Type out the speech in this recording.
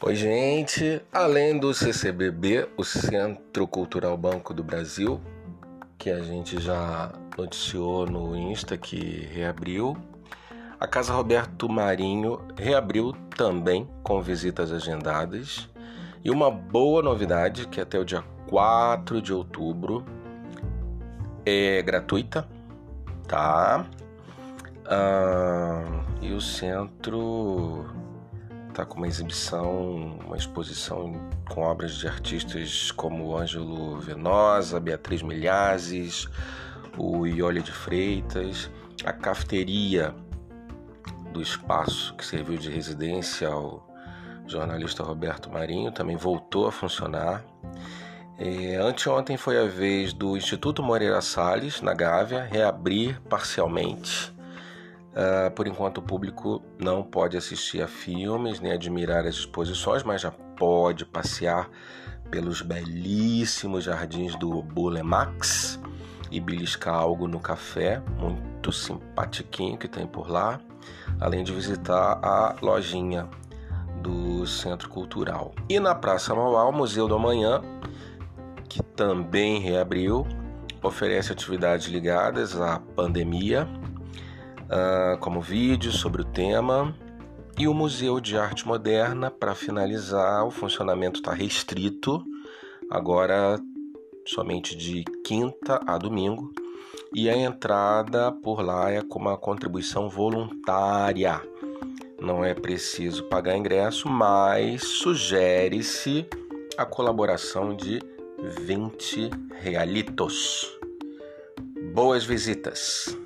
Oi, gente. Além do CCBB, o Centro Cultural Banco do Brasil, que a gente já noticiou no Insta que reabriu, a Casa Roberto Marinho reabriu também com visitas agendadas. E uma boa novidade que até o dia 4 de outubro é gratuita, tá? Ah, e o centro está com uma exibição, uma exposição com obras de artistas como Ângelo Venosa, Beatriz Milhazes, o Iole de Freitas, a cafeteria do espaço que serviu de residência ao jornalista Roberto Marinho também voltou a funcionar. É, anteontem foi a vez do Instituto Moreira Salles, na Gávea, reabrir parcialmente Uh, por enquanto, o público não pode assistir a filmes nem admirar as exposições, mas já pode passear pelos belíssimos jardins do Bulemax e beliscar algo no café, muito simpatiquinho que tem por lá, além de visitar a lojinha do Centro Cultural. E na Praça Mauá, o Museu do Amanhã, que também reabriu, oferece atividades ligadas à pandemia como vídeos sobre o tema. E o Museu de Arte Moderna, para finalizar, o funcionamento está restrito, agora somente de quinta a domingo. E a entrada por lá é com uma contribuição voluntária. Não é preciso pagar ingresso, mas sugere-se a colaboração de 20 realitos. Boas visitas!